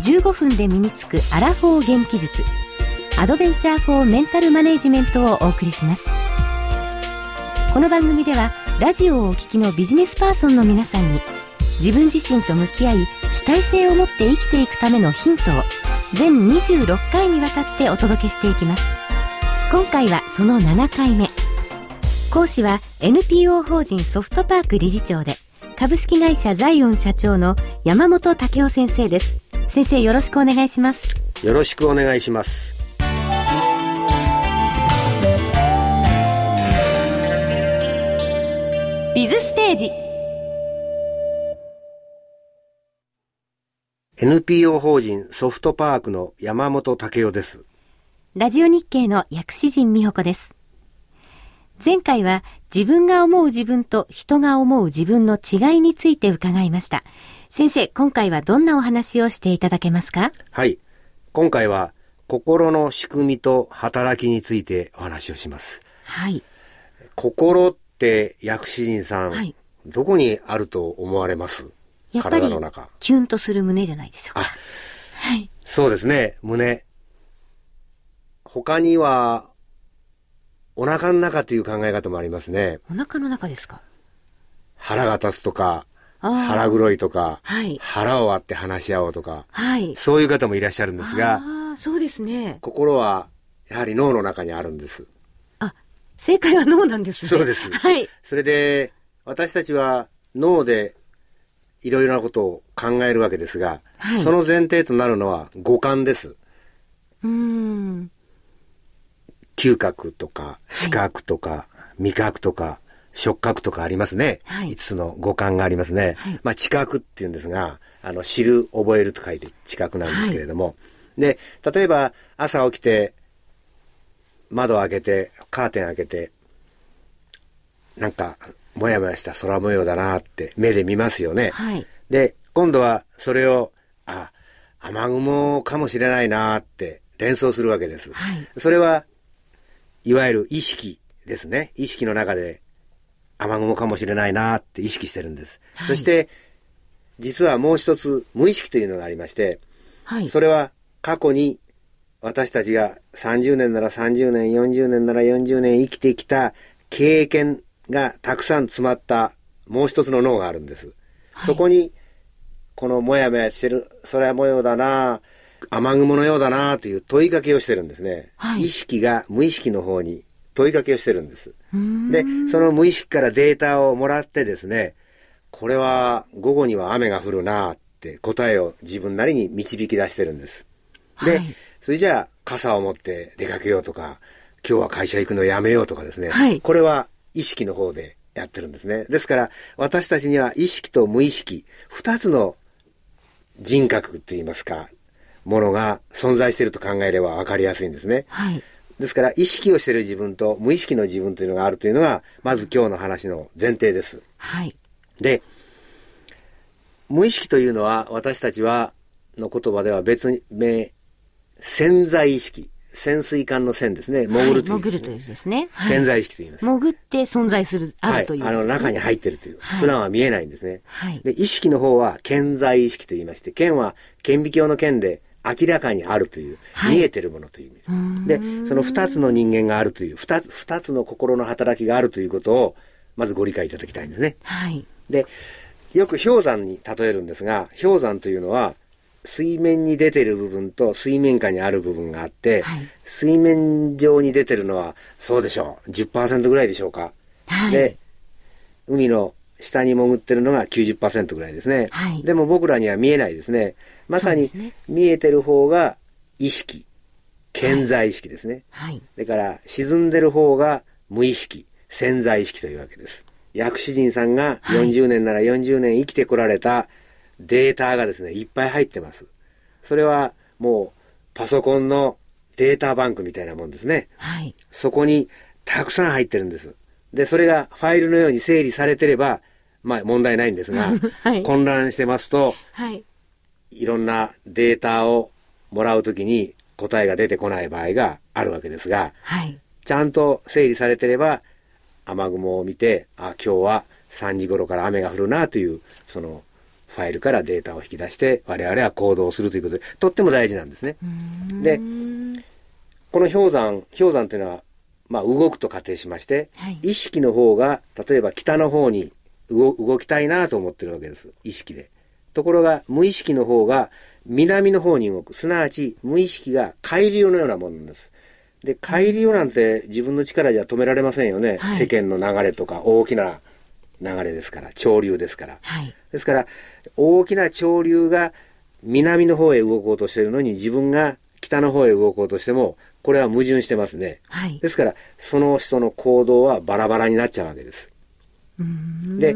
15分で身につくアラフォー元気術。アドベンチャーフォーメンタルマネジメントをお送りします。この番組ではラジオをお聞きのビジネスパーソンの皆さんに自分自身と向き合い主体性を持って生きていくためのヒントを全26回にわたってお届けしていきます。今回はその7回目。講師は NPO 法人ソフトパーク理事長で株式会社ザイオン社長の山本武雄先生です。先生よろしくお願いします。よろしくお願いします。ビズステージ。NPO 法人ソフトパークの山本武雄です。ラジオ日経の薬師陣美穂子です。前回は自分が思う自分と人が思う自分の違いについて伺いました。先生、今回はどんなお話をしていただけますか？はい。今回は心の仕組みと働きについてお話をします。はい。心って薬師陣さん、はい、どこにあると思われます？体の中。キュンとする胸じゃないでしょうか。はい。そうですね、胸。他にはお腹の中という考え方もありますね。お腹の中ですか？腹が立つとか、腹黒いとか、はい、腹を割って話し合おうとか、はい、そういう方もいらっしゃるんですが、そうですね。心はやはり脳の中にあるんです。あ、正解は脳なんですね。そうです。はい。それで、私たちは脳でいろいろなことを考えるわけですが、はい、その前提となるのは五感です。うん。嗅覚とか視覚とか味覚とか触覚とかありますね。はい、5つの五感がありますね。はい、まあ知覚っていうんですが、あの知る、覚えると書いて知覚なんですけれども。はい、で、例えば朝起きて窓を開けて、カーテン開けて、なんかもやもやした空模様だなって目で見ますよね。はい、で、今度はそれを、あ、雨雲かもしれないなって連想するわけです。はい、それはいわゆる意識ですね。意識の中で雨雲かもしれないなって意識してるんです。はい、そして、実はもう一つ無意識というのがありまして、はい、それは過去に私たちが30年なら30年、40年なら40年生きてきた経験がたくさん詰まったもう一つの脳があるんです。はい、そこに、このもやもやしてる空模様だな雨雲のようだなという問いかけをしてるんですね、はい、意識が無意識の方に問いかけをしてるんです。で、その無意識からデータをもらってですね、これは午後には雨が降るなって答えを自分なりに導き出してるんです。で、はい、それじゃあ傘を持って出かけようとか、今日は会社行くのやめようとかですね、はい、これは意識の方でやってるんですね。ですから私たちには意識と無意識、二つの人格って言いますか、ものが存在していると考えれば分かりやすいんですね。はい。ですから、意識をしている自分と無意識の自分というのがあるというのが、まず今日の話の前提です。はい。で、無意識というのは、私たちは、の言葉では別名、潜在意識。潜水艦の潜ですね。潜るという、ねはい、潜るというですね。はい、潜在意識と言います。潜って存在する、あるという、はい、あの中に入ってるという。普段は見えないんですね。はい。で、意識の方は顕在意識と言いまして、顕は顕微鏡の顕で、明らかにあるという、はい、見えてるものという意味で。で、その二つの人間があるという、二つ、二つの心の働きがあるということを、まずご理解いただきたいんですね。はい。で、よく氷山に例えるんですが、氷山というのは、水面に出てる部分と水面下にある部分があって、はい、水面上に出てるのは、そうでしょう、10%ぐらいでしょうか。はい、で、海の下に潜ってるのが90%ぐらいですね。はい、でも僕らには見えないですね。まさに見えてる方が意識、健在意識ですね。はい。だから沈んでる方が無意識、潜在意識というわけです。薬師人さんが40年なら40年生きてこられたデータがですね、いっぱい入ってます。それはもうパソコンのデータバンクみたいなもんですね。はい。そこにたくさん入ってるんです。で、それがファイルのように整理されてれば、まあ問題ないんですが、はい、混乱してますと、はい、いろんなデータをもらうときに答えが出てこない場合があるわけですが、はい、ちゃんと整理されてれば、雨雲を見て、あ、今日は3時頃から雨が降るなという、そのファイルからデータを引き出して我々は行動するということで、とっても大事なんですね。で、この氷山、氷山というのは、まあ動くと仮定しまして、はい、意識の方が、例えば北の方に動きたいなと思ってるわけです。意識で。ところが、無意識の方が南の方に動く。すなわち、無意識が海流のようなものなんです。で、海流なんて自分の力じゃ止められませんよね。はい、世間の流れとか大きな流れですから、潮流ですから。はい、ですから、大きな潮流が南の方へ動こうとしているのに自分が北の方へ動こうとしても、これは矛盾してますね。はい、ですから、その人の行動はバラバラになっちゃうわけです。で、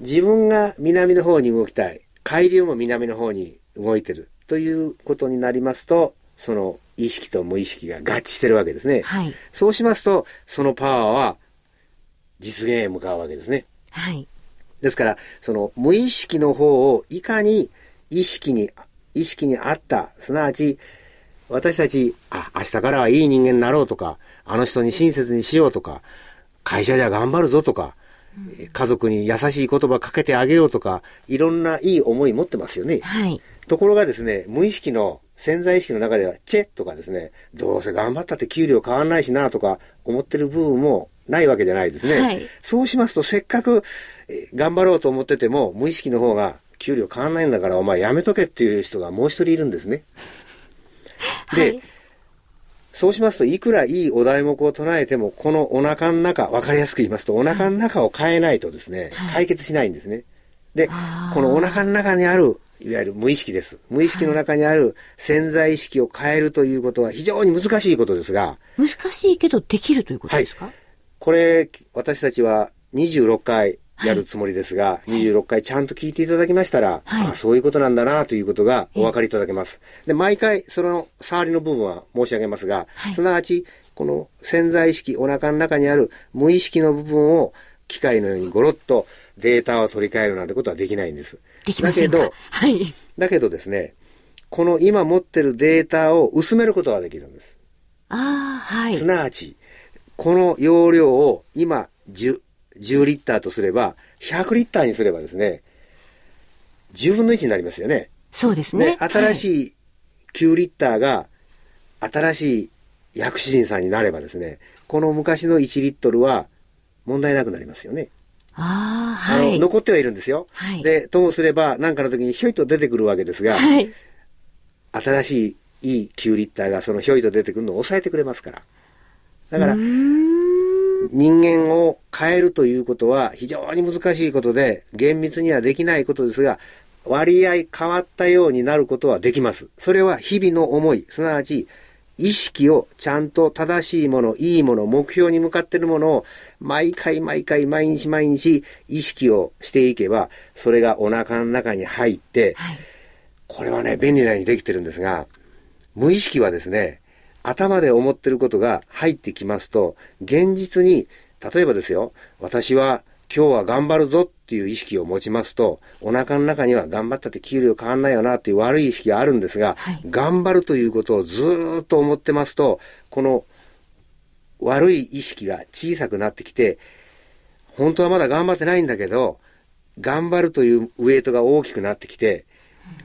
自分が南の方に動きたい。海流も南の方に動いてる。ということになりますと、その意識と無意識が合致してるわけですね。はい、そうしますと、そのパワーは実現へ向かうわけですね。はい。ですから、その無意識の方をいかに意識に、意識にあった、すなわち、私たち、あ、明日からはいい人間になろうとか、あの人に親切にしようとか、会社じゃ頑張るぞとか、うん、家族に優しい言葉かけてあげようとか、いろんないい思い持ってますよね。はい。ところがですね、無意識の潜在意識の中では、チェとかですね、どうせ頑張ったって給料変わんないしなとか思ってる部分もないわけじゃないですね。はい、そうしますと、せっかく頑張ろうと思ってても、無意識の方が給料変わんないんだから、お前やめとけっていう人がもう一人いるんですね。で、はい、そうしますと、いくらいいお題目を唱えても、このお腹の中、わかりやすく言いますと、お腹の中を変えないとですね、はい、解決しないんですね。で、このお腹の中にある、いわゆる無意識です。無意識の中にある潜在意識を変えるということは非常に難しいことですが。難しいけどできるということですか、はい、これ、私たちは26回やるつもりですが、はい、26回ちゃんと聞いていただきましたら、はい、あそういうことなんだなということがお分かりいただけます。で、毎回その触りの部分は申し上げますが、はい、すなわち、この潜在意識、お腹の中にある無意識の部分を機械のようにゴロッとデータを取り替えるなんてことはできないんです。できませんか？だけど、はい。だけどですね、この今持ってるデータを薄めることができるんです。ああ、はい。すなわち、この容量を今10、10リッターとすれば、100リッターにすればですね、10分の1になりますよね。そうですね。ね新しい9リッターが、新しい薬師人さんになればですね、この昔の1リットルは問題なくなりますよね。ああ、はい。残ってはいるんですよ。はい。で、ともすれば、何かの時にひょいと出てくるわけですが、はい。新しいいい9リッターがそのひょいと出てくるのを抑えてくれますから。だから、人間を変えるということは非常に難しいことで、厳密にはできないことですが、割合変わったようになることはできます。それは日々の思い、すなわち、意識をちゃんと正しいもの、いいもの、目標に向かっているものを、毎回毎回毎日毎日意識をしていけば、それがお腹の中に入って、はい、これはね、便利なようにできてるんですが、無意識はですね、頭で思ってることが入ってきますと、現実に、例えばですよ、私は今日は頑張るぞっていう意識を持ちますと、お腹の中には頑張ったって給料変わんないよなっていう悪い意識があるんですが、はい、頑張るということをずっと思ってますと、この悪い意識が小さくなってきて、本当はまだ頑張ってないんだけど、頑張るというウエイトが大きくなってきて、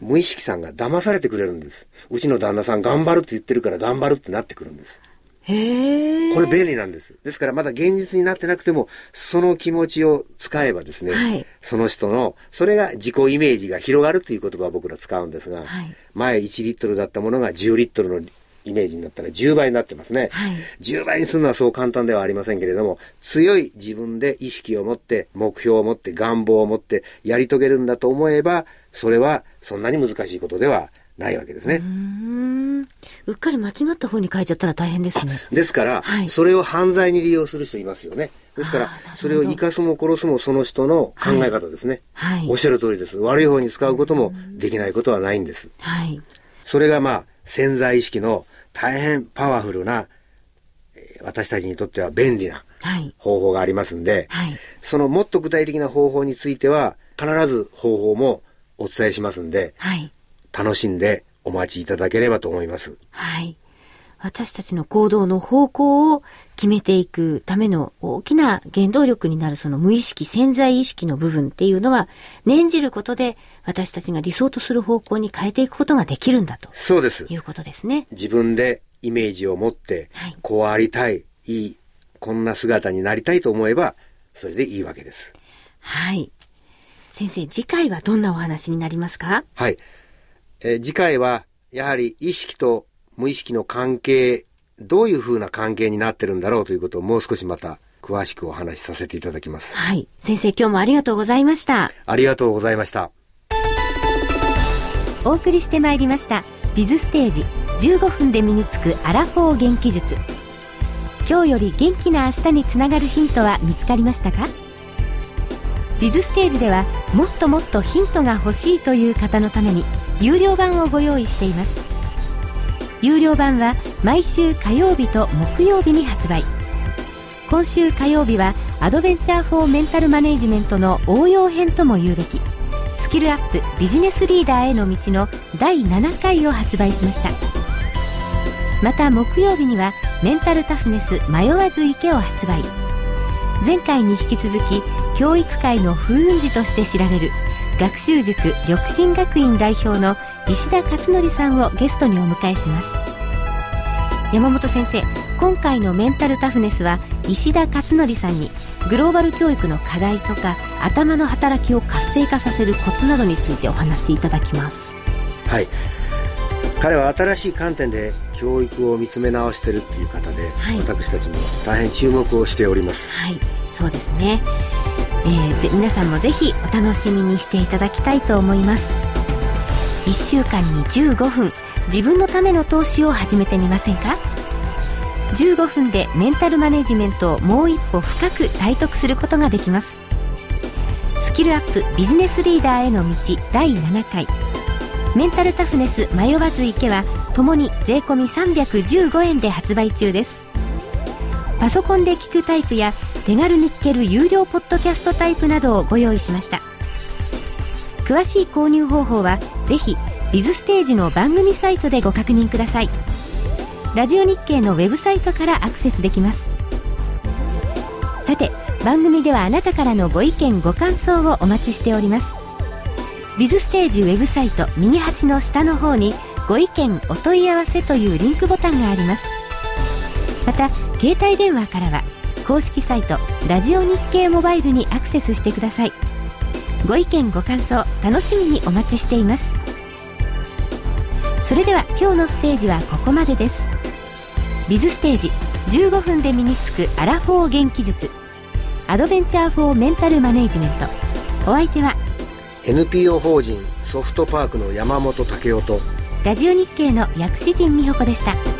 無意識さんが騙されてくれるんです。うちの旦那さん頑張るって言ってるから頑張るってなってくるんです。へこれ便利なんです。ですからまだ現実になってなくても、その気持ちを使えばですね、はい、その人の、それが自己イメージが広がるという言葉を僕ら使うんですが、はい、前1リットルだったものが10リットルのイメージになったら10倍になってますね。はい、10倍にするのはそう簡単ではありませんけれども、強い自分で意識を持って、目標を持って、願望を持ってやり遂げるんだと思えば、それはそんなに難しいことではないわけですね。うっかり間違った方に書いちゃったら大変ですね。ですから、はい、それを犯罪に利用する人いますよね。ですから、それを生かすも殺すもその人の考え方ですね。はい、おっしゃる通りです。悪い方に使うこともできないことはないんです。はい、それがまあ、潜在意識の大変パワフルな、私たちにとっては便利な方法がありますんで、はいはい、そのもっと具体的な方法については、必ず方法もお伝えしますんで、はい、楽しんでお待ちいただければと思います。はい。私たちの行動の方向を決めていくための大きな原動力になるその無意識、潜在意識の部分っていうのは、念じることで私たちが理想とする方向に変えていくことができるんだと。そうです。いうことですね。自分でイメージを持って、はい、こうありたい、いい、こんな姿になりたいと思えば、それでいいわけです。はい。先生、次回はどんなお話になりますか？はい。えー、次回は、やはり意識と無意識の関係、どういうふうな関係になってるんだろうということをもう少しまた詳しくお話しさせていただきます。はい。先生、今日もありがとうございました。ありがとうございました。お送りしてまいりました。ビズステージ15分で身につくアラフォー元気術。今日より元気な明日につながるヒントは見つかりましたか？ビズステージではもっともっとヒントが欲しいという方のために有料版をご用意しています有料版は毎週火曜日と木曜日に発売。今週火曜日はアドベンチャー・フォー・メンタル・マネジメントの応用編とも言うべき。スキルアップビジネスリーダーへの道の第7回を発売しました。また木曜日にはメンタルタフネス迷わず池を発売。前回に引き続き教育界の風雲児として知られる学習塾緑進学院代表の石田勝則さんをゲストにお迎えします。山本先生今回のメンタルタフネスは石田勝則さんにグローバル教育の課題とか頭の働きを活性化させるコツなどについてお話しいただきます。はい。彼は新しい観点で教育を見つめ直してるっていう方で、はい、私たちも大変注目をしております。はい。そうですねえー、皆さんもぜひお楽しみにしていただきたいと思います。1週間に15分自分のための投資を始めてみませんか？15分でメンタルマネジメントをもう一歩深く体得することができます。スキルアップビジネスリーダーへの道第7回。メンタルタフネス迷わず池はともに税込315円で発売中です。パソコンで聞くタイプや手軽に聞ける有料ポッドキャストタイプなどをご用意しました。詳しい購入方法はぜひビズステージの番組サイトでご確認ください。ラジオ日経のウェブサイトからアクセスできます。さて番組ではあなたからのご意見ご感想をお待ちしております。ビズステージウェブサイト右端の下の方にご意見お問い合わせというリンクボタンがあります。また携帯電話からは公式サイトラジオ日経モバイルにアクセスしてください。ご意見ご感想楽しみにお待ちしています。それでは今日のステージはここまでです。ビズステージ15分で身につくアラフォー元気術。アドベンチャーフォーメンタルマネジメント。お相手は NPO 法人ソフトパークの山本武雄とラジオ日経の薬師陣美穂子でした。